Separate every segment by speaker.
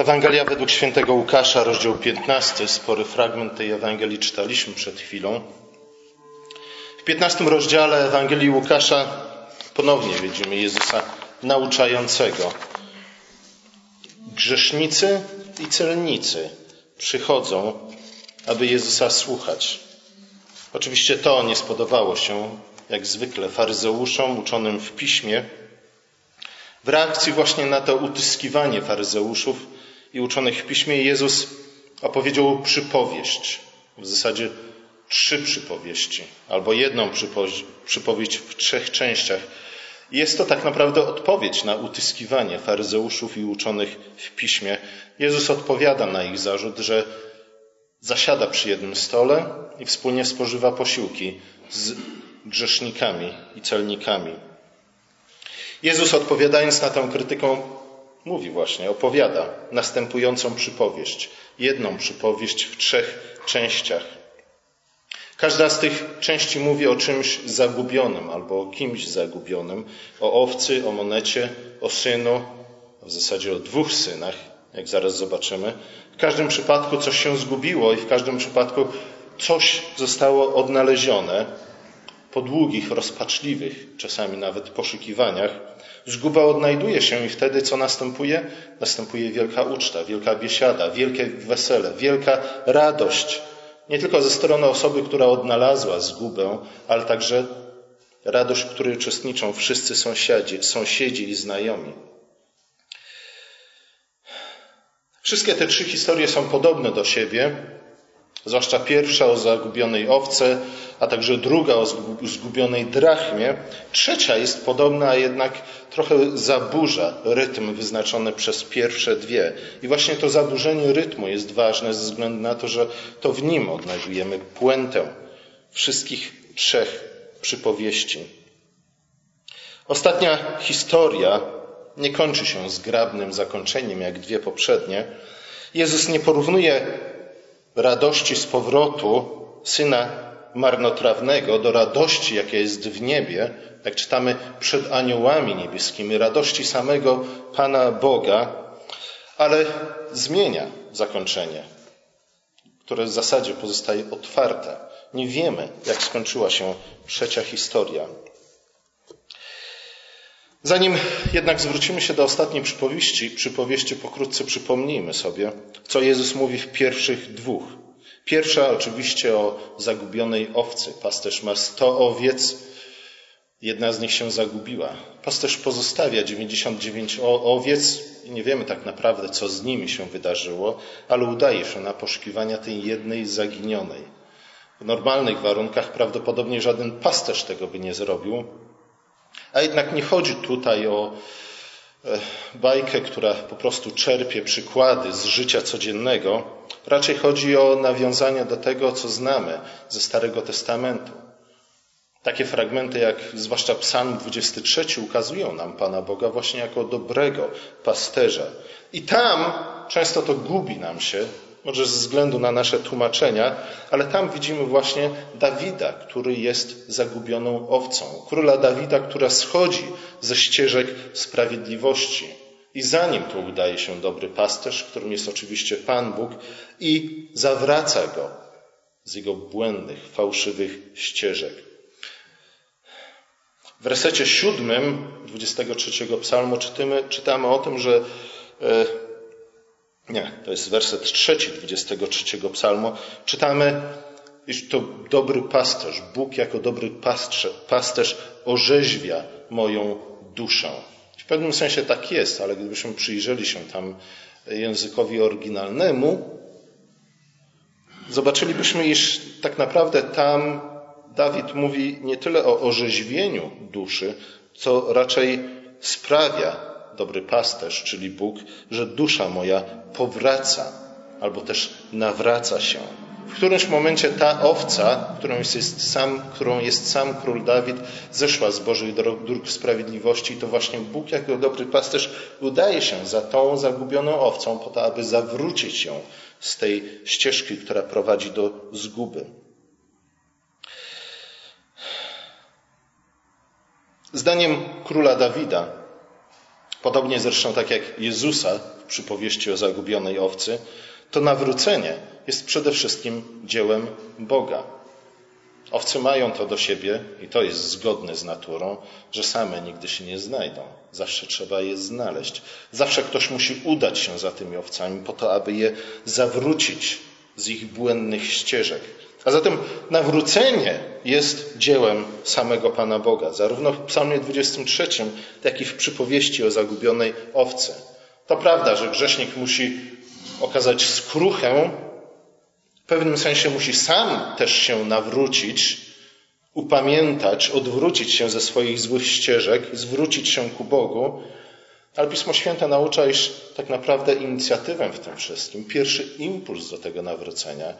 Speaker 1: Ewangelia według świętego Łukasza, rozdział 15. Spory fragment tej Ewangelii czytaliśmy przed chwilą. W 15 rozdziale Ewangelii Łukasza ponownie widzimy Jezusa nauczającego. Grzesznicy i celnicy przychodzą, aby Jezusa słuchać. Oczywiście to nie spodobało się, jak zwykle, faryzeuszom uczonym w piśmie. W reakcji właśnie na to utyskiwanie faryzeuszów i uczonych w piśmie Jezus opowiedział przypowieść, w zasadzie trzy przypowieści, albo jedną przypowieść w trzech częściach. Jest to tak naprawdę odpowiedź na utyskiwanie faryzeuszów i uczonych w piśmie. Jezus odpowiada na ich zarzut, że zasiada przy jednym stole i wspólnie spożywa posiłki z grzesznikami i celnikami. Jezus odpowiadając na tę krytykę mówi właśnie, opowiada następującą przypowieść. Jedną przypowieść w trzech częściach. Każda z tych części mówi o czymś zagubionym albo o kimś zagubionym, o owcy, o monecie, o synu, w zasadzie o dwóch synach, jak zaraz zobaczymy. W każdym przypadku coś się zgubiło i w każdym przypadku coś zostało odnalezione po długich, rozpaczliwych, czasami nawet poszukiwaniach. Zguba odnajduje się i wtedy co następuje? Następuje wielka uczta, wielka biesiada, wielkie wesele, wielka radość. Nie tylko ze strony osoby, która odnalazła zgubę, ale także radość, w której uczestniczą wszyscy sąsiedzi, sąsiedzi i znajomi. Wszystkie te trzy historie są podobne do siebie, zwłaszcza pierwsza o zagubionej owce, a także druga o zgubionej drachmie. Trzecia jest podobna, a jednak trochę zaburza rytm wyznaczony przez pierwsze dwie. I właśnie to zaburzenie rytmu jest ważne ze względu na to, że to w nim odnajdujemy puentę wszystkich trzech przypowieści. Ostatnia historia nie kończy się zgrabnym zakończeniem, jak dwie poprzednie. Jezus nie porównuje radości z powrotu syna marnotrawnego do radości, jaka jest w niebie, jak czytamy przed aniołami niebieskimi, radości samego Pana Boga, ale zmienia zakończenie, które w zasadzie pozostaje otwarte. Nie wiemy, jak skończyła się trzecia historia. Zanim jednak zwrócimy się do ostatniej przypowieści, przypowieści pokrótce przypomnijmy sobie, co Jezus mówi w pierwszych dwóch. Pierwsza oczywiście o zagubionej owcy. Pasterz ma sto owiec, jedna z nich się zagubiła. Pasterz pozostawia 99 owiec i nie wiemy tak naprawdę, co z nimi się wydarzyło, ale udaje się na poszukiwania tej jednej zaginionej. W normalnych warunkach prawdopodobnie żaden pasterz tego by nie zrobił, a jednak nie chodzi tutaj o e, bajkę, która po prostu czerpie przykłady z życia codziennego. Raczej chodzi o nawiązanie do tego, co znamy ze Starego Testamentu. Takie fragmenty jak zwłaszcza Psalm 23 ukazują nam Pana Boga właśnie jako dobrego pasterza. I tam często to gubi nam się, może ze względu na nasze tłumaczenia, ale tam widzimy właśnie Dawida, który jest zagubioną owcą. Króla Dawida, która schodzi ze ścieżek sprawiedliwości. I za nim tu udaje się dobry pasterz, którym jest oczywiście Pan Bóg, i zawraca go z jego błędnych, fałszywych ścieżek. W resecie siódmym 23 psalmu czytamy, czytamy o tym, że e, nie, to jest werset trzeci 23 psalmu. Czytamy, iż to dobry pasterz, Bóg jako dobry pasterz, pasterz orzeźwia moją duszę. W pewnym sensie tak jest, ale gdybyśmy przyjrzeli się tam językowi oryginalnemu, zobaczylibyśmy, iż tak naprawdę tam Dawid mówi nie tyle o orzeźwieniu duszy, co raczej sprawia, dobry pasterz, czyli Bóg, że dusza moja powraca albo też nawraca się. W którymś momencie ta owca, którą jest sam, którą jest sam król Dawid, zeszła z Bożych dróg sprawiedliwości i to właśnie Bóg jako dobry pasterz udaje się za tą zagubioną owcą po to, aby zawrócić ją z tej ścieżki, która prowadzi do zguby. Zdaniem króla Dawida Podobnie zresztą tak jak Jezusa w przypowieści o zagubionej owcy, to nawrócenie jest przede wszystkim dziełem Boga. Owce mają to do siebie i to jest zgodne z naturą, że same nigdy się nie znajdą. Zawsze trzeba je znaleźć. Zawsze ktoś musi udać się za tymi owcami po to, aby je zawrócić z ich błędnych ścieżek. A zatem nawrócenie jest dziełem samego Pana Boga, zarówno w Psalmie 23, jak i w przypowieści o zagubionej owce. To prawda, że grzesznik musi okazać skruchę w pewnym sensie musi sam też się nawrócić, upamiętać, odwrócić się ze swoich złych ścieżek, zwrócić się ku Bogu, ale Pismo Święte naucza, iż tak naprawdę inicjatywę w tym wszystkim, pierwszy impuls do tego nawrócenia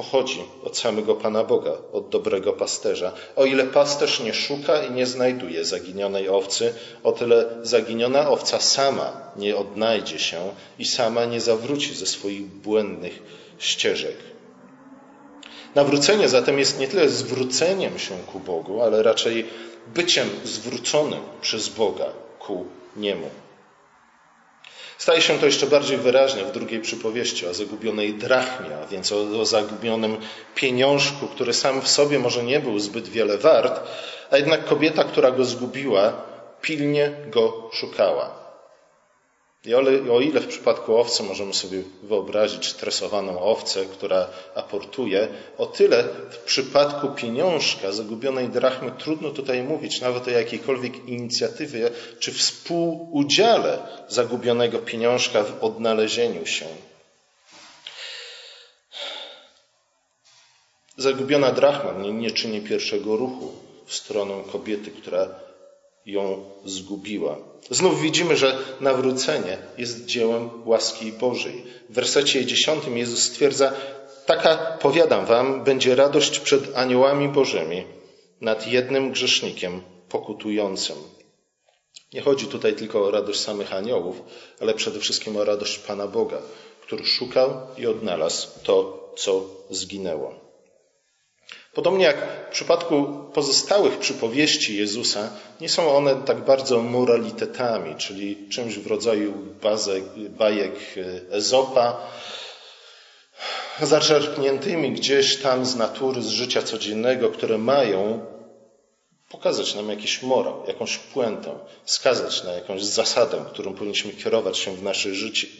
Speaker 1: pochodzi od samego Pana Boga, od dobrego pasterza. O ile pasterz nie szuka i nie znajduje zaginionej owcy, o tyle zaginiona owca sama nie odnajdzie się i sama nie zawróci ze swoich błędnych ścieżek. Nawrócenie zatem jest nie tyle zwróceniem się ku Bogu, ale raczej byciem zwróconym przez Boga ku Niemu. Staje się to jeszcze bardziej wyraźne w drugiej przypowieści o zagubionej drachmie, a więc o, o zagubionym pieniążku, który sam w sobie może nie był zbyt wiele wart, a jednak kobieta, która go zgubiła, pilnie go szukała. I o ile w przypadku owcy możemy sobie wyobrazić tresowaną owcę, która aportuje, o tyle w przypadku pieniążka, zagubionej drachmy, trudno tutaj mówić nawet o jakiejkolwiek inicjatywie czy współudziale zagubionego pieniążka w odnalezieniu się. Zagubiona drachma nie, nie czyni pierwszego ruchu w stronę kobiety, która ją zgubiła. Znów widzimy, że nawrócenie jest dziełem łaski Bożej. W wersecie dziesiątym Jezus stwierdza, taka, powiadam wam, będzie radość przed aniołami Bożymi nad jednym grzesznikiem pokutującym. Nie chodzi tutaj tylko o radość samych aniołów, ale przede wszystkim o radość Pana Boga, który szukał i odnalazł to, co zginęło. Podobnie jak w przypadku pozostałych przypowieści Jezusa, nie są one tak bardzo moralitetami, czyli czymś w rodzaju bazek, bajek Ezopa, zaczerpniętymi gdzieś tam z natury, z życia codziennego, które mają pokazać nam jakiś morał, jakąś puentę, wskazać na jakąś zasadę, którą powinniśmy kierować się w,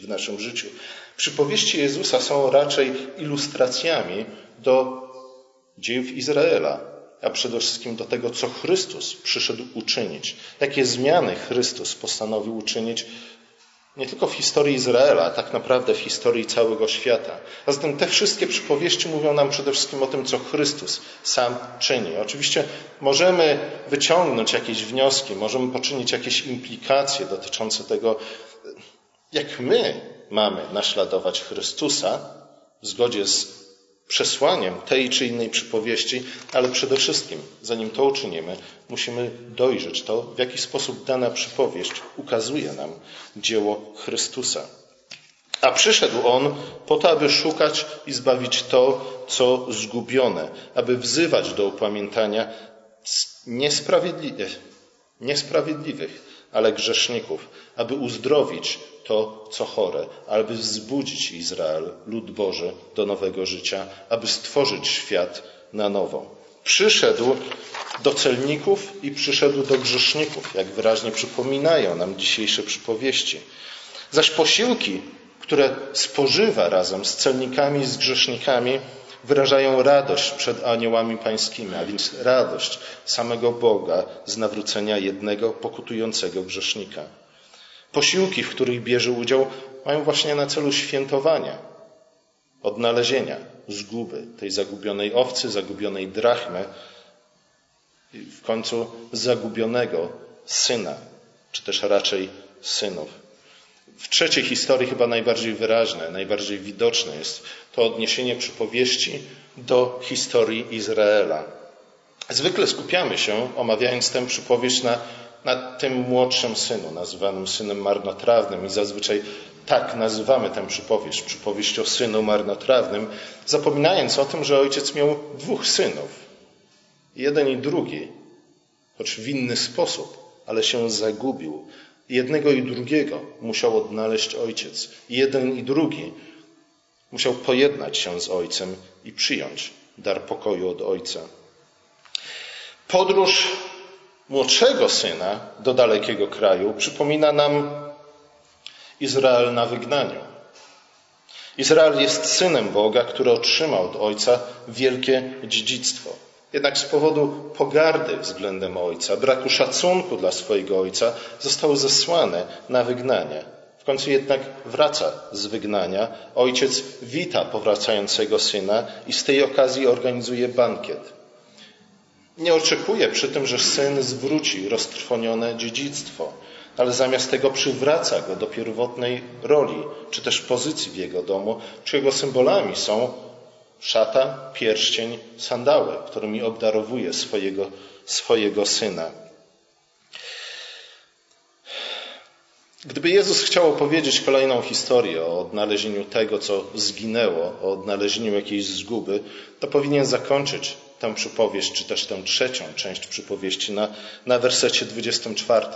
Speaker 1: w naszym życiu. Przypowieści Jezusa są raczej ilustracjami do dziejów Izraela, a przede wszystkim do tego, co Chrystus przyszedł uczynić, jakie zmiany Chrystus postanowił uczynić nie tylko w historii Izraela, a tak naprawdę w historii całego świata. A zatem te wszystkie przypowieści mówią nam przede wszystkim o tym, co Chrystus sam czyni. Oczywiście możemy wyciągnąć jakieś wnioski, możemy poczynić jakieś implikacje dotyczące tego, jak my mamy naśladować Chrystusa w zgodzie z przesłaniem tej czy innej przypowieści, ale przede wszystkim, zanim to uczynimy, musimy dojrzeć to, w jaki sposób dana przypowieść ukazuje nam dzieło Chrystusa. A przyszedł On po to, aby szukać i zbawić to, co zgubione, aby wzywać do upamiętania niesprawiedliwych, niesprawiedliwych ale grzeszników, aby uzdrowić to, co chore, aby wzbudzić Izrael, lud Boży, do nowego życia, aby stworzyć świat na nowo. Przyszedł do celników i przyszedł do grzeszników, jak wyraźnie przypominają nam dzisiejsze przypowieści. Zaś posiłki, które spożywa razem z celnikami i z grzesznikami, wyrażają radość przed aniołami pańskimi, a więc radość samego Boga z nawrócenia jednego pokutującego grzesznika. Posiłki, w których bierze udział, mają właśnie na celu świętowania, odnalezienia zguby tej zagubionej owcy, zagubionej drachmy i w końcu zagubionego syna, czy też raczej synów. W trzeciej historii chyba najbardziej wyraźne, najbardziej widoczne jest to odniesienie przypowieści do historii Izraela. Zwykle skupiamy się, omawiając tę przypowieść, na, na tym młodszym synu, nazywanym synem marnotrawnym i zazwyczaj tak nazywamy tę przypowieść, przypowieść o synu marnotrawnym, zapominając o tym, że ojciec miał dwóch synów. Jeden i drugi, choć w inny sposób, ale się zagubił Jednego i drugiego musiał odnaleźć ojciec. Jeden i drugi musiał pojednać się z ojcem i przyjąć dar pokoju od ojca. Podróż młodszego syna do dalekiego kraju przypomina nam Izrael na wygnaniu. Izrael jest synem Boga, który otrzymał od ojca wielkie dziedzictwo. Jednak z powodu pogardy względem ojca, braku szacunku dla swojego ojca, został zesłany na wygnanie. W końcu jednak wraca z wygnania. Ojciec wita powracającego syna i z tej okazji organizuje bankiet. Nie oczekuje przy tym, że syn zwróci roztrwonione dziedzictwo, ale zamiast tego przywraca go do pierwotnej roli, czy też pozycji w jego domu, czego symbolami są szata, pierścień, sandały, którymi obdarowuje swojego, swojego syna. Gdyby Jezus chciał opowiedzieć kolejną historię o odnalezieniu tego, co zginęło, o odnalezieniu jakiejś zguby, to powinien zakończyć tę przypowieść, czy też tę trzecią część przypowieści na, na wersecie 24,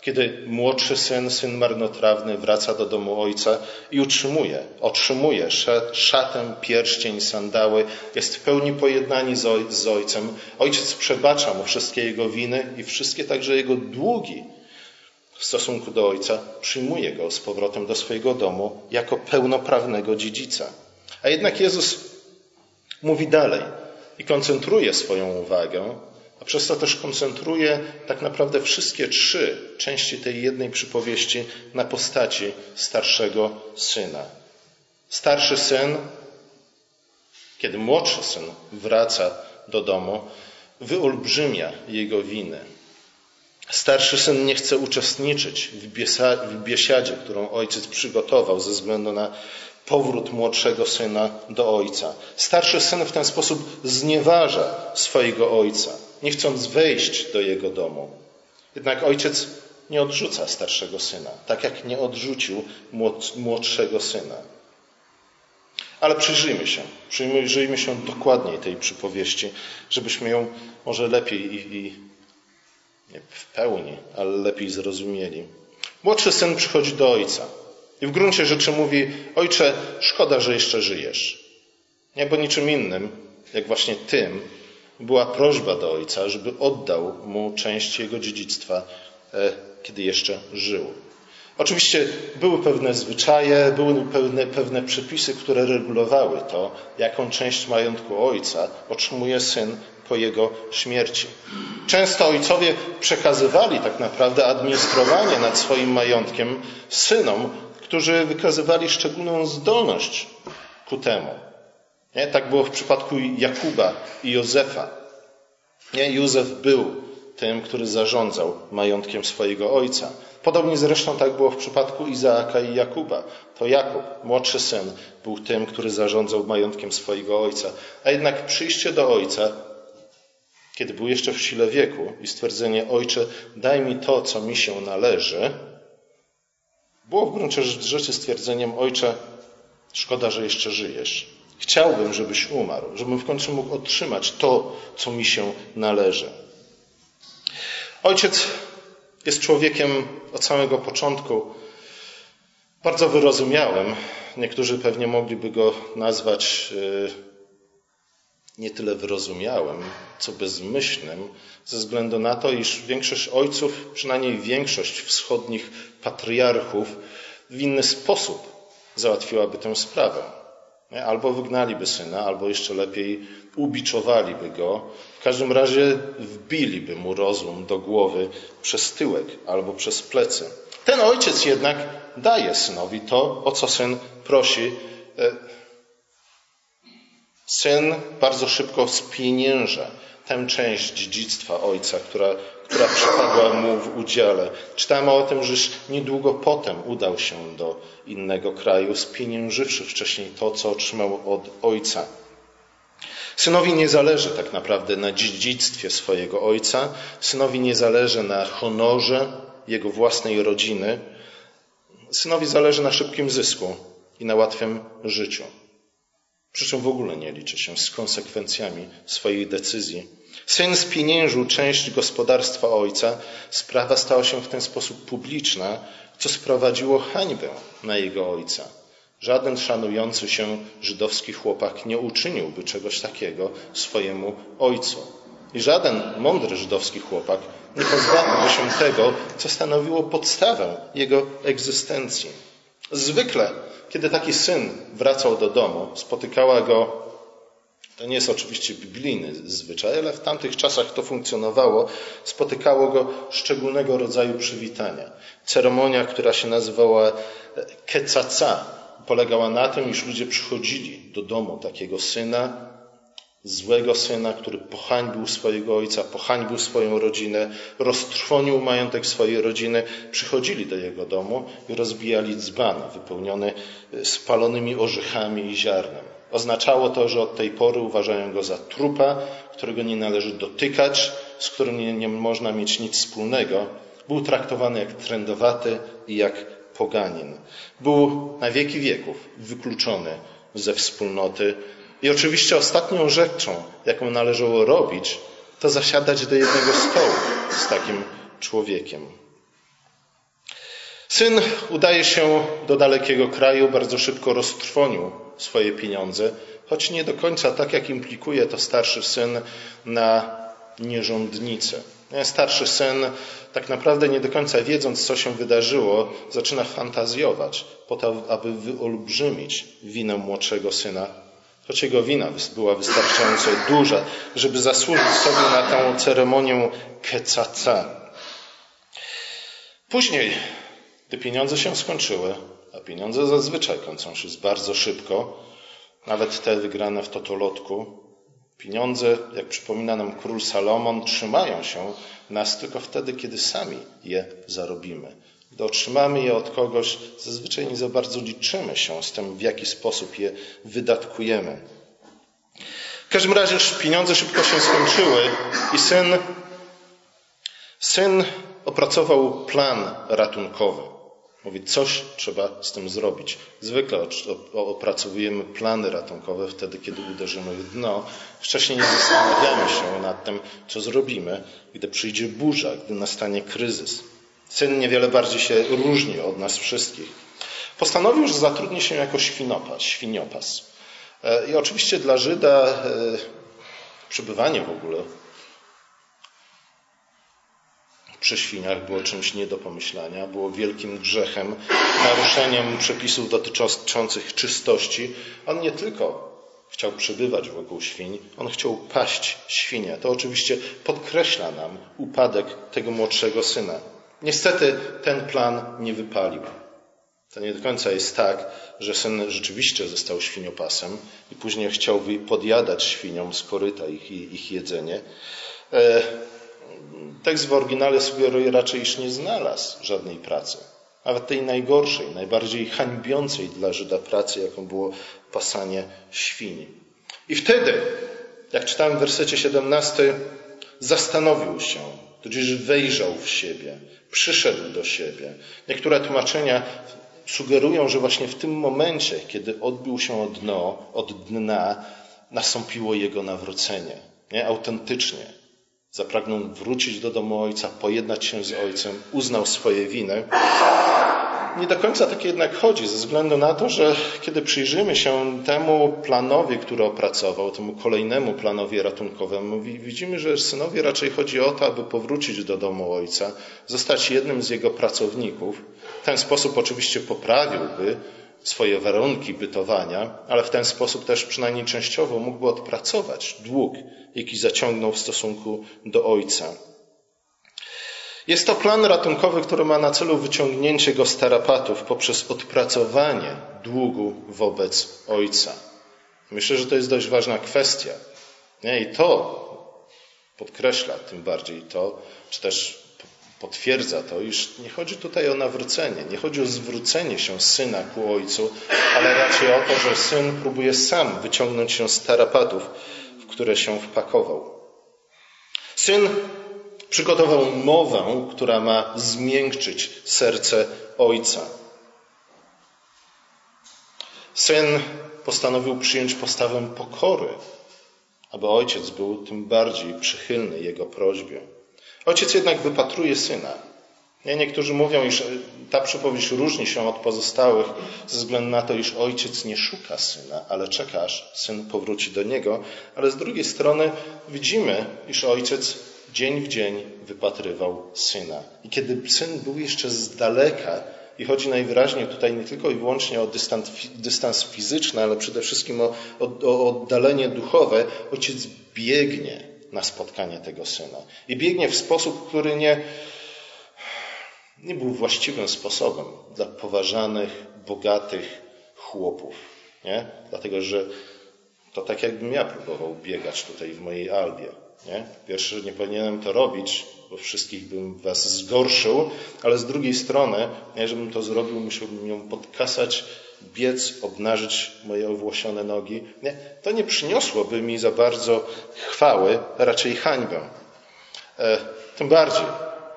Speaker 1: kiedy młodszy syn, syn marnotrawny, wraca do domu ojca i utrzymuje, otrzymuje szatę, pierścień, sandały, jest w pełni pojednani z, oj, z ojcem. Ojciec przebacza mu wszystkie jego winy i wszystkie także jego długi w stosunku do ojca, przyjmuje go z powrotem do swojego domu jako pełnoprawnego dziedzica. A jednak Jezus mówi dalej i koncentruje swoją uwagę, a przez to też koncentruje tak naprawdę wszystkie trzy części tej jednej przypowieści na postaci starszego syna. Starszy syn, kiedy młodszy syn wraca do domu, wyolbrzymia jego winy. Starszy syn nie chce uczestniczyć w biesiadzie, którą ojciec przygotował ze względu na powrót młodszego syna do ojca. Starszy syn w ten sposób znieważa swojego ojca, nie chcąc wejść do jego domu. Jednak ojciec nie odrzuca starszego syna, tak jak nie odrzucił młodszego syna. Ale przyjrzyjmy się, przyjrzyjmy się dokładniej tej przypowieści, żebyśmy ją może lepiej i, i nie w pełni, ale lepiej zrozumieli. Młodszy syn przychodzi do ojca. I w gruncie rzeczy mówi: Ojcze, szkoda, że jeszcze żyjesz. Nie, bo niczym innym, jak właśnie tym, była prośba do ojca, żeby oddał mu część jego dziedzictwa, e, kiedy jeszcze żył. Oczywiście były pewne zwyczaje, były pewne, pewne przepisy, które regulowały to, jaką część majątku ojca otrzymuje syn po jego śmierci. Często ojcowie przekazywali tak naprawdę administrowanie nad swoim majątkiem synom, którzy wykazywali szczególną zdolność ku temu. Nie? Tak było w przypadku Jakuba i Józefa. Nie? Józef był tym, który zarządzał majątkiem swojego ojca. Podobnie zresztą tak było w przypadku Izaaka i Jakuba. To Jakub, młodszy syn, był tym, który zarządzał majątkiem swojego ojca. A jednak przyjście do ojca, kiedy był jeszcze w sile wieku i stwierdzenie Ojcze, daj mi to, co mi się należy, było w gruncie rzeczy stwierdzeniem Ojcze, szkoda, że jeszcze żyjesz. Chciałbym, żebyś umarł, żebym w końcu mógł otrzymać to, co mi się należy. Ojciec jest człowiekiem od samego początku bardzo wyrozumiałym. Niektórzy pewnie mogliby go nazwać y, nie tyle wyrozumiałym, co bezmyślnym, ze względu na to, iż większość ojców, przynajmniej większość wschodnich patriarchów, w inny sposób załatwiłaby tę sprawę. Albo wygnaliby syna, albo jeszcze lepiej ubiczowaliby go. W każdym razie wbiliby mu rozum do głowy przez tyłek albo przez plecy. Ten ojciec jednak daje synowi to, o co syn prosi. Syn bardzo szybko spienięża tę część dziedzictwa ojca, która, która przypadła mu w udziale. Czytamy o tym, że niedługo potem udał się do innego kraju, spieniężywszy wcześniej to, co otrzymał od ojca. Synowi nie zależy tak naprawdę na dziedzictwie swojego ojca, synowi nie zależy na honorze jego własnej rodziny, synowi zależy na szybkim zysku i na łatwym życiu. Przy czym w ogóle nie liczy się z konsekwencjami swojej decyzji. Syn spieniężył część gospodarstwa ojca. Sprawa stała się w ten sposób publiczna, co sprowadziło hańbę na jego ojca. Żaden szanujący się żydowski chłopak nie uczyniłby czegoś takiego swojemu ojcu. I żaden mądry żydowski chłopak nie pozbawiłby się tego, co stanowiło podstawę jego egzystencji. Zwykle, kiedy taki syn wracał do domu, spotykała go to nie jest oczywiście biblijny zwyczaj, ale w tamtych czasach to funkcjonowało. Spotykało go szczególnego rodzaju przywitania. Ceremonia, która się nazywała kecaca, polegała na tym, iż ludzie przychodzili do domu takiego syna, złego syna, który pohańbił swojego ojca, pohańbił swoją rodzinę, roztrwonił majątek swojej rodziny, przychodzili do jego domu i rozbijali dzban wypełniony spalonymi orzechami i ziarnem. Oznaczało to, że od tej pory uważają go za trupa, którego nie należy dotykać, z którym nie, nie można mieć nic wspólnego. Był traktowany jak trędowaty i jak poganin. Był na wieki wieków wykluczony ze wspólnoty. I oczywiście ostatnią rzeczą, jaką należało robić, to zasiadać do jednego stołu z takim człowiekiem. Syn udaje się do dalekiego kraju, bardzo szybko roztrwonił swoje pieniądze, choć nie do końca tak, jak implikuje to starszy syn na nierządnicę. Starszy syn, tak naprawdę nie do końca wiedząc, co się wydarzyło, zaczyna fantazjować po to, aby wyolbrzymić winę młodszego syna, choć jego wina była wystarczająco duża, żeby zasłużyć sobie na tę ceremonię kecaca. Później, gdy pieniądze się skończyły, a pieniądze zazwyczaj kończą się bardzo szybko, nawet te wygrane w totolotku, Pieniądze, jak przypomina nam król Salomon, trzymają się nas tylko wtedy, kiedy sami je zarobimy. Otrzymamy je od kogoś, zazwyczaj nie za bardzo liczymy się z tym, w jaki sposób je wydatkujemy. W każdym razie pieniądze szybko się skończyły i syn, syn opracował plan ratunkowy. Mówi, coś trzeba z tym zrobić. Zwykle opracowujemy plany ratunkowe wtedy, kiedy uderzymy w dno. Wcześniej nie zastanawiamy się nad tym, co zrobimy, gdy przyjdzie burza, gdy nastanie kryzys. Syn niewiele bardziej się różni od nas wszystkich. Postanowił, że zatrudni się jako świnopas. świniopas. E, I oczywiście dla Żyda e, przebywanie w ogóle przy świniach było czymś nie do pomyślenia, było wielkim grzechem, naruszeniem przepisów dotyczących czystości. On nie tylko chciał przebywać wokół świń, on chciał paść świnie. To oczywiście podkreśla nam upadek tego młodszego syna. Niestety ten plan nie wypalił. To nie do końca jest tak, że syn rzeczywiście został świniopasem i później chciał podjadać świniom z koryta ich, ich jedzenie. E, tekst w oryginale sugeruje raczej, iż nie znalazł żadnej pracy. Nawet tej najgorszej, najbardziej hańbiącej dla Żyda pracy, jaką było pasanie świni. I wtedy, jak czytałem w wersecie 17, zastanowił się, tudzież wejrzał w siebie, przyszedł do siebie. Niektóre tłumaczenia sugerują, że właśnie w tym momencie, kiedy odbił się od, dno, od dna, nastąpiło jego nawrócenie. Nie? Autentycznie. Zapragnął wrócić do domu ojca, pojednać się z ojcem, uznał swoje winy. Nie do końca tak jednak chodzi, ze względu na to, że kiedy przyjrzymy się temu planowi, który opracował, temu kolejnemu planowi ratunkowemu, widzimy, że synowi raczej chodzi o to, aby powrócić do domu ojca, zostać jednym z jego pracowników. W ten sposób oczywiście poprawiłby swoje warunki bytowania, ale w ten sposób też przynajmniej częściowo mógłby odpracować dług, jaki zaciągnął w stosunku do ojca. Jest to plan ratunkowy, który ma na celu wyciągnięcie go z tarapatów poprzez odpracowanie długu wobec ojca. Myślę, że to jest dość ważna kwestia. Nie? I to podkreśla tym bardziej to, czy też potwierdza to, iż nie chodzi tutaj o nawrócenie, nie chodzi o zwrócenie się syna ku ojcu, ale raczej o to, że syn próbuje sam wyciągnąć się z tarapatów, w które się wpakował. Syn przygotował mowę, która ma zmiękczyć serce ojca. Syn postanowił przyjąć postawę pokory aby ojciec był tym bardziej przychylny jego prośbie. Ojciec jednak wypatruje syna. Nie, niektórzy mówią, iż ta przypowieść różni się od pozostałych ze względu na to, iż ojciec nie szuka syna, ale czeka, aż syn powróci do niego. Ale z drugiej strony widzimy, iż ojciec dzień w dzień wypatrywał syna. I kiedy syn był jeszcze z daleka, i chodzi najwyraźniej tutaj nie tylko i wyłącznie o dystans, dystans fizyczny, ale przede wszystkim o, o, o oddalenie duchowe, ojciec biegnie na spotkanie tego syna. I biegnie w sposób, który nie, nie był właściwym sposobem dla poważanych, bogatych chłopów. Nie? Dlatego, że to tak jakbym ja próbował biegać tutaj w mojej albie. Nie? Pierwszy, nie powinienem to robić, bo wszystkich bym was zgorszył, ale z drugiej strony, żebym to zrobił, musiałbym ją podkasać, biec, obnażyć moje owłosione nogi. Nie? To nie przyniosłoby mi za bardzo chwały, raczej hańbę. E, tym bardziej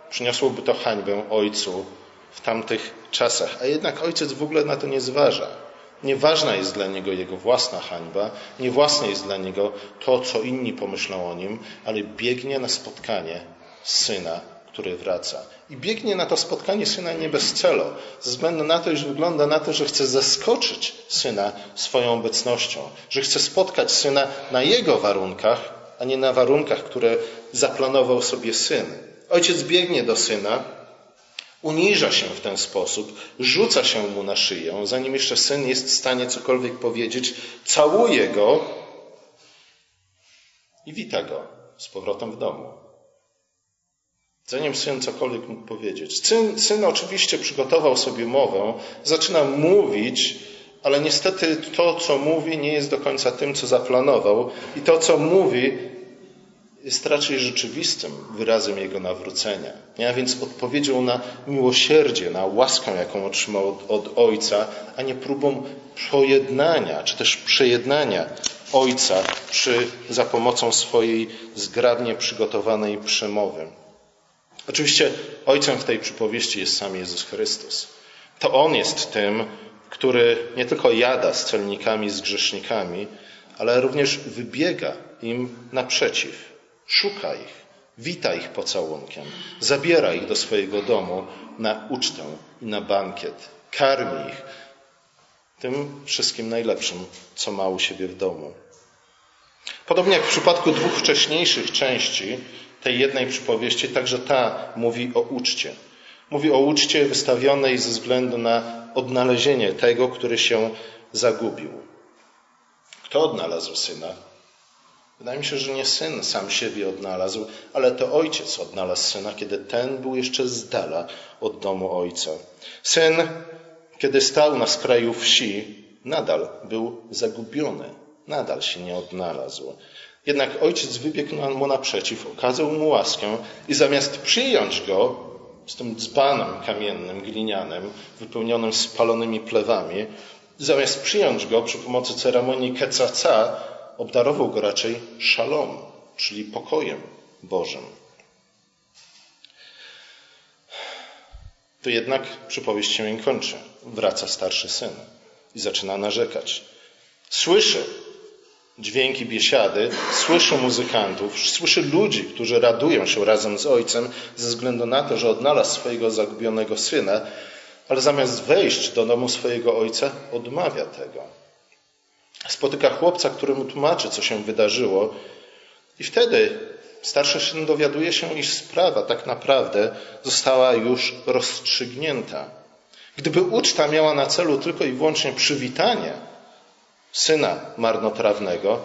Speaker 1: przyniosłoby to hańbę ojcu w tamtych czasach, a jednak ojciec w ogóle na to nie zważa. Nieważna jest dla niego jego własna hańba, niewłasne jest dla niego to, co inni pomyślą o nim, ale biegnie na spotkanie syna, który wraca. I biegnie na to spotkanie syna nie bez celu, ze względu na to, iż wygląda na to, że chce zaskoczyć syna swoją obecnością, że chce spotkać syna na jego warunkach, a nie na warunkach, które zaplanował sobie syn. Ojciec biegnie do syna, uniża się w ten sposób, rzuca się mu na szyję, zanim jeszcze syn jest w stanie cokolwiek powiedzieć, całuje go i wita go z powrotem w domu. Zanim syn cokolwiek mógł powiedzieć. Syn, syn oczywiście przygotował sobie mowę, zaczyna mówić, ale niestety to, co mówi, nie jest do końca tym, co zaplanował, i to, co mówi, jest raczej rzeczywistym wyrazem jego nawrócenia. A więc odpowiedzią na miłosierdzie, na łaskę, jaką otrzymał od, od Ojca, a nie próbą pojednania, czy też przejednania Ojca przy, za pomocą swojej zgrabnie przygotowanej przemowy. Oczywiście ojcem w tej przypowieści jest sam Jezus Chrystus. To On jest tym, który nie tylko jada z celnikami, z grzesznikami, ale również wybiega im naprzeciw, szuka ich, wita ich pocałunkiem, zabiera ich do swojego domu na ucztę i na bankiet, karmi ich tym wszystkim najlepszym, co ma u siebie w domu. Podobnie jak w przypadku dwóch wcześniejszych części tej jednej przypowieści, także ta mówi o uczcie. Mówi o uczcie wystawionej ze względu na odnalezienie tego, który się zagubił. Kto odnalazł syna? Wydaje mi się, że nie syn sam siebie odnalazł, ale to ojciec odnalazł syna, kiedy ten był jeszcze z dala od domu ojca. Syn, kiedy stał na skraju wsi, nadal był zagubiony, nadal się nie odnalazł. Jednak ojciec wybiegł mu naprzeciw, okazał mu łaskę i zamiast przyjąć go z tym dzbanem kamiennym, glinianym, wypełnionym spalonymi plewami, zamiast przyjąć go przy pomocy ceremonii kecaca, obdarował go raczej szalom, czyli pokojem Bożym. To jednak przypowieść się nie kończy. Wraca starszy syn i zaczyna narzekać. Słyszy, dźwięki biesiady, słyszy muzykantów, słyszy ludzi, którzy radują się razem z ojcem ze względu na to, że odnalazł swojego zagubionego syna, ale zamiast wejść do domu swojego ojca, odmawia tego. Spotyka chłopca, który mu tłumaczy, co się wydarzyło, i wtedy starszy syn dowiaduje się, iż sprawa tak naprawdę została już rozstrzygnięta. Gdyby uczta miała na celu tylko i wyłącznie przywitanie, syna marnotrawnego,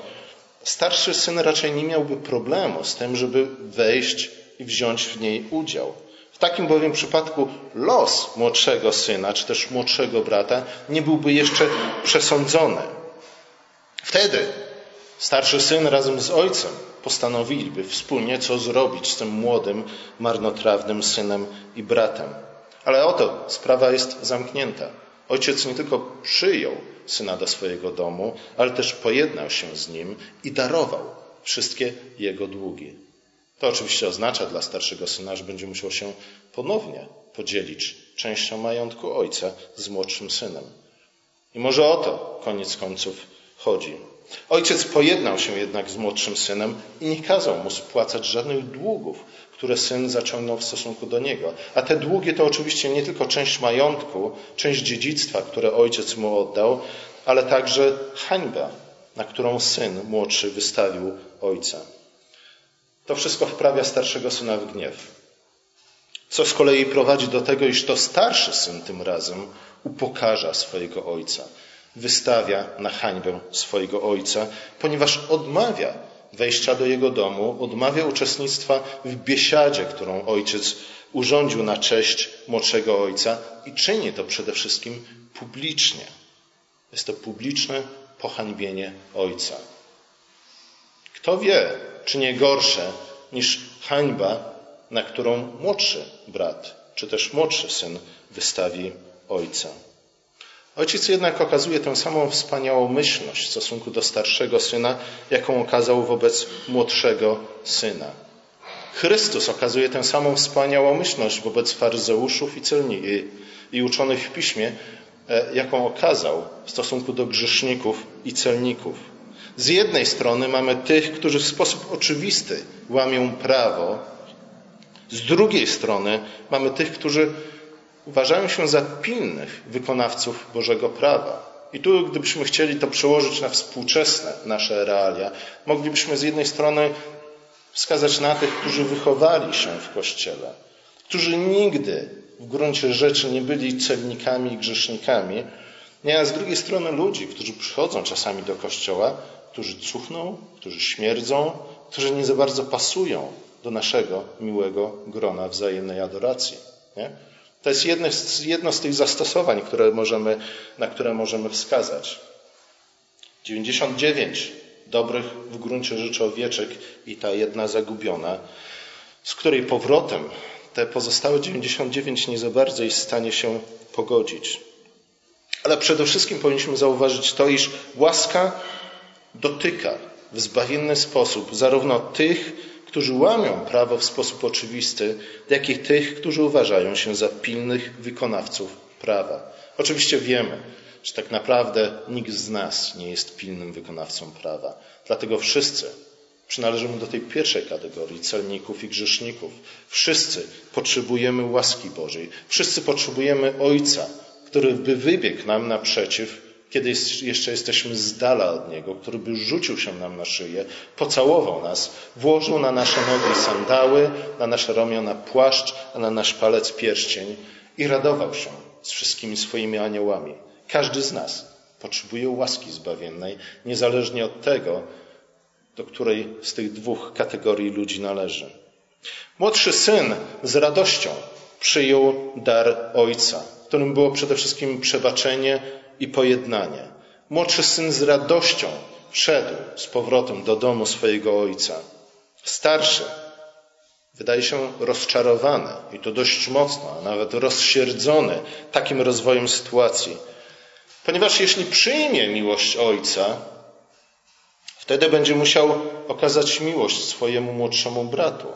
Speaker 1: starszy syn raczej nie miałby problemu z tym, żeby wejść i wziąć w niej udział. W takim bowiem przypadku los młodszego syna, czy też młodszego brata, nie byłby jeszcze przesądzony. Wtedy starszy syn razem z ojcem postanowiliby wspólnie, co zrobić z tym młodym, marnotrawnym synem i bratem. Ale oto sprawa jest zamknięta. Ojciec nie tylko przyjął syna do swojego domu, ale też pojednał się z nim i darował wszystkie jego długi. To oczywiście oznacza dla starszego syna, że będzie musiał się ponownie podzielić częścią majątku ojca z młodszym synem. I może o to koniec końców Ojciec pojednał się jednak z młodszym synem i nie kazał mu spłacać żadnych długów, które syn zaciągnął w stosunku do niego. A te długi to oczywiście nie tylko część majątku, część dziedzictwa, które ojciec mu oddał, ale także hańba, na którą syn młodszy wystawił ojca. To wszystko wprawia starszego syna w gniew. Co z kolei prowadzi do tego, iż to starszy syn tym razem upokarza swojego ojca, wystawia na hańbę swojego ojca, ponieważ odmawia wejścia do jego domu, odmawia uczestnictwa w biesiadzie, którą ojciec urządził na cześć młodszego ojca i czyni to przede wszystkim publicznie. Jest to publiczne pohańbienie ojca. Kto wie, czy nie gorsze niż hańba, na którą młodszy brat, czy też młodszy syn wystawi ojca. Ojciec jednak okazuje tę samą wspaniałomyślność w stosunku do starszego syna, jaką okazał wobec młodszego syna. Chrystus okazuje tę samą wspaniałomyślność wobec faryzeuszów i, celni, i uczonych w piśmie, e, jaką okazał w stosunku do grzeszników i celników. Z jednej strony mamy tych, którzy w sposób oczywisty łamią prawo, z drugiej strony mamy tych, którzy uważają się za pilnych wykonawców Bożego prawa. I tu, gdybyśmy chcieli to przełożyć na współczesne nasze realia, moglibyśmy z jednej strony wskazać na tych, którzy wychowali się w Kościele, którzy nigdy w gruncie rzeczy nie byli celnikami i grzesznikami, nie, a z drugiej strony ludzi, którzy przychodzą czasami do Kościoła, którzy cuchną, którzy śmierdzą, którzy nie za bardzo pasują do naszego miłego grona wzajemnej adoracji. Nie? To jest jedno, jedno z tych zastosowań, które możemy, na które możemy wskazać. 99 dobrych w gruncie rzeczy owieczek i ta jedna zagubiona, z której powrotem te pozostałe 99 nie za bardzo jest w stanie się pogodzić. Ale przede wszystkim powinniśmy zauważyć to, iż łaska dotyka w zbawienny sposób zarówno tych, którzy łamią prawo w sposób oczywisty, jak i tych, którzy uważają się za pilnych wykonawców prawa. Oczywiście wiemy, że tak naprawdę nikt z nas nie jest pilnym wykonawcą prawa. Dlatego wszyscy przynależymy do tej pierwszej kategorii celników i grzeszników. Wszyscy potrzebujemy łaski Bożej. Wszyscy potrzebujemy Ojca, który by wybiegł nam naprzeciw kiedy jeszcze jesteśmy z dala od Niego, który by rzucił się nam na szyję, pocałował nas, włożył na nasze nogi sandały, na nasze ramiona płaszcz, a na nasz palec pierścień i radował się z wszystkimi swoimi aniołami. Każdy z nas potrzebuje łaski zbawiennej, niezależnie od tego, do której z tych dwóch kategorii ludzi należy. Młodszy syn z radością przyjął dar ojca, którym było przede wszystkim przebaczenie i pojednanie. Młodszy syn z radością wszedł z powrotem do domu swojego ojca. Starszy wydaje się rozczarowany i to dość mocno, a nawet rozsierdzony takim rozwojem sytuacji. Ponieważ jeśli przyjmie miłość ojca, wtedy będzie musiał okazać miłość swojemu młodszemu bratu.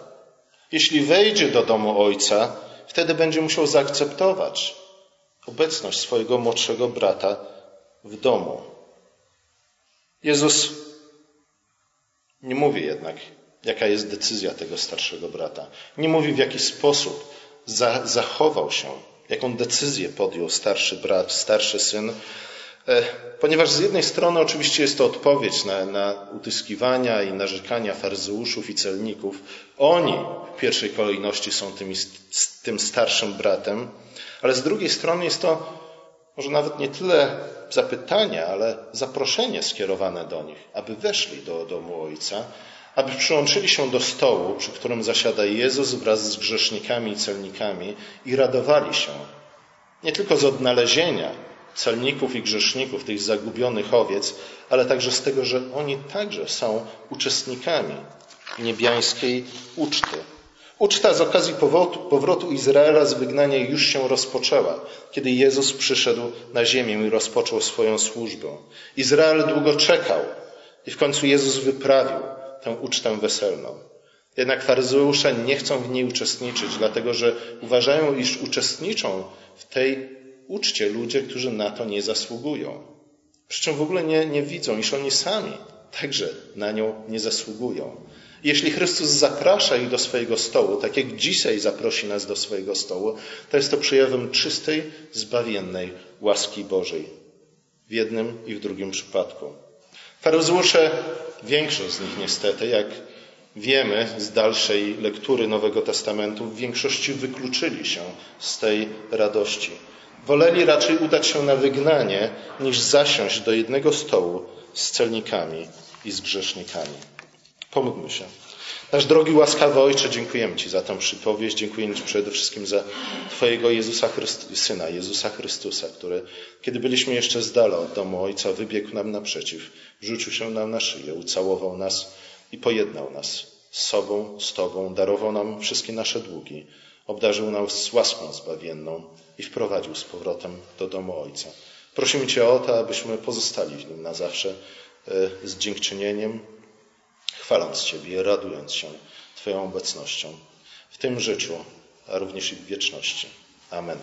Speaker 1: Jeśli wejdzie do domu ojca, wtedy będzie musiał zaakceptować obecność swojego młodszego brata w domu. Jezus nie mówi jednak, jaka jest decyzja tego starszego brata. Nie mówi, w jaki sposób za, zachował się, jaką decyzję podjął starszy brat, starszy syn, e, ponieważ z jednej strony oczywiście jest to odpowiedź na, na utyskiwania i narzekania faryzeuszów i celników. Oni w pierwszej kolejności są tymi, tym starszym bratem, ale z drugiej strony jest to może nawet nie tyle zapytania, ale zaproszenie skierowane do nich, aby weszli do domu Ojca, aby przyłączyli się do stołu, przy którym zasiada Jezus wraz z grzesznikami i celnikami i radowali się nie tylko z odnalezienia celników i grzeszników, tych zagubionych owiec, ale także z tego, że oni także są uczestnikami niebiańskiej uczty. Uczta z okazji powrotu Izraela z wygnania już się rozpoczęła, kiedy Jezus przyszedł na ziemię i rozpoczął swoją służbę. Izrael długo czekał i w końcu Jezus wyprawił tę ucztę weselną. Jednak faryzeusze nie chcą w niej uczestniczyć, dlatego że uważają, iż uczestniczą w tej uczcie ludzie, którzy na to nie zasługują. Przy czym w ogóle nie, nie widzą, iż oni sami także na nią nie zasługują. Jeśli Chrystus zaprasza ich do swojego stołu, tak jak dzisiaj zaprosi nas do swojego stołu, to jest to przejawem czystej, zbawiennej łaski Bożej. W jednym i w drugim przypadku. Faryzeusze, większość z nich niestety, jak wiemy z dalszej lektury Nowego Testamentu, w większości wykluczyli się z tej radości. Woleli raczej udać się na wygnanie, niż zasiąść do jednego stołu z celnikami i z grzesznikami. Pomódlmy się. Nasz drogi łaskawy Ojcze, dziękujemy Ci za tę przypowieść. Dziękujemy Ci przede wszystkim za Twojego Jezusa Chryst- Syna, Jezusa Chrystusa, który, kiedy byliśmy jeszcze z dala od domu Ojca, wybiegł nam naprzeciw, rzucił się nam na szyję, ucałował nas i pojednał nas z sobą, z Tobą, darował nam wszystkie nasze długi, obdarzył nas łaską zbawienną i wprowadził z powrotem do domu Ojca. Prosimy Cię o to, abyśmy pozostali w Nim na zawsze e, z dziękczynieniem, chwaląc Ciebie, radując się Twoją obecnością w tym życiu, a również i w wieczności. Amen.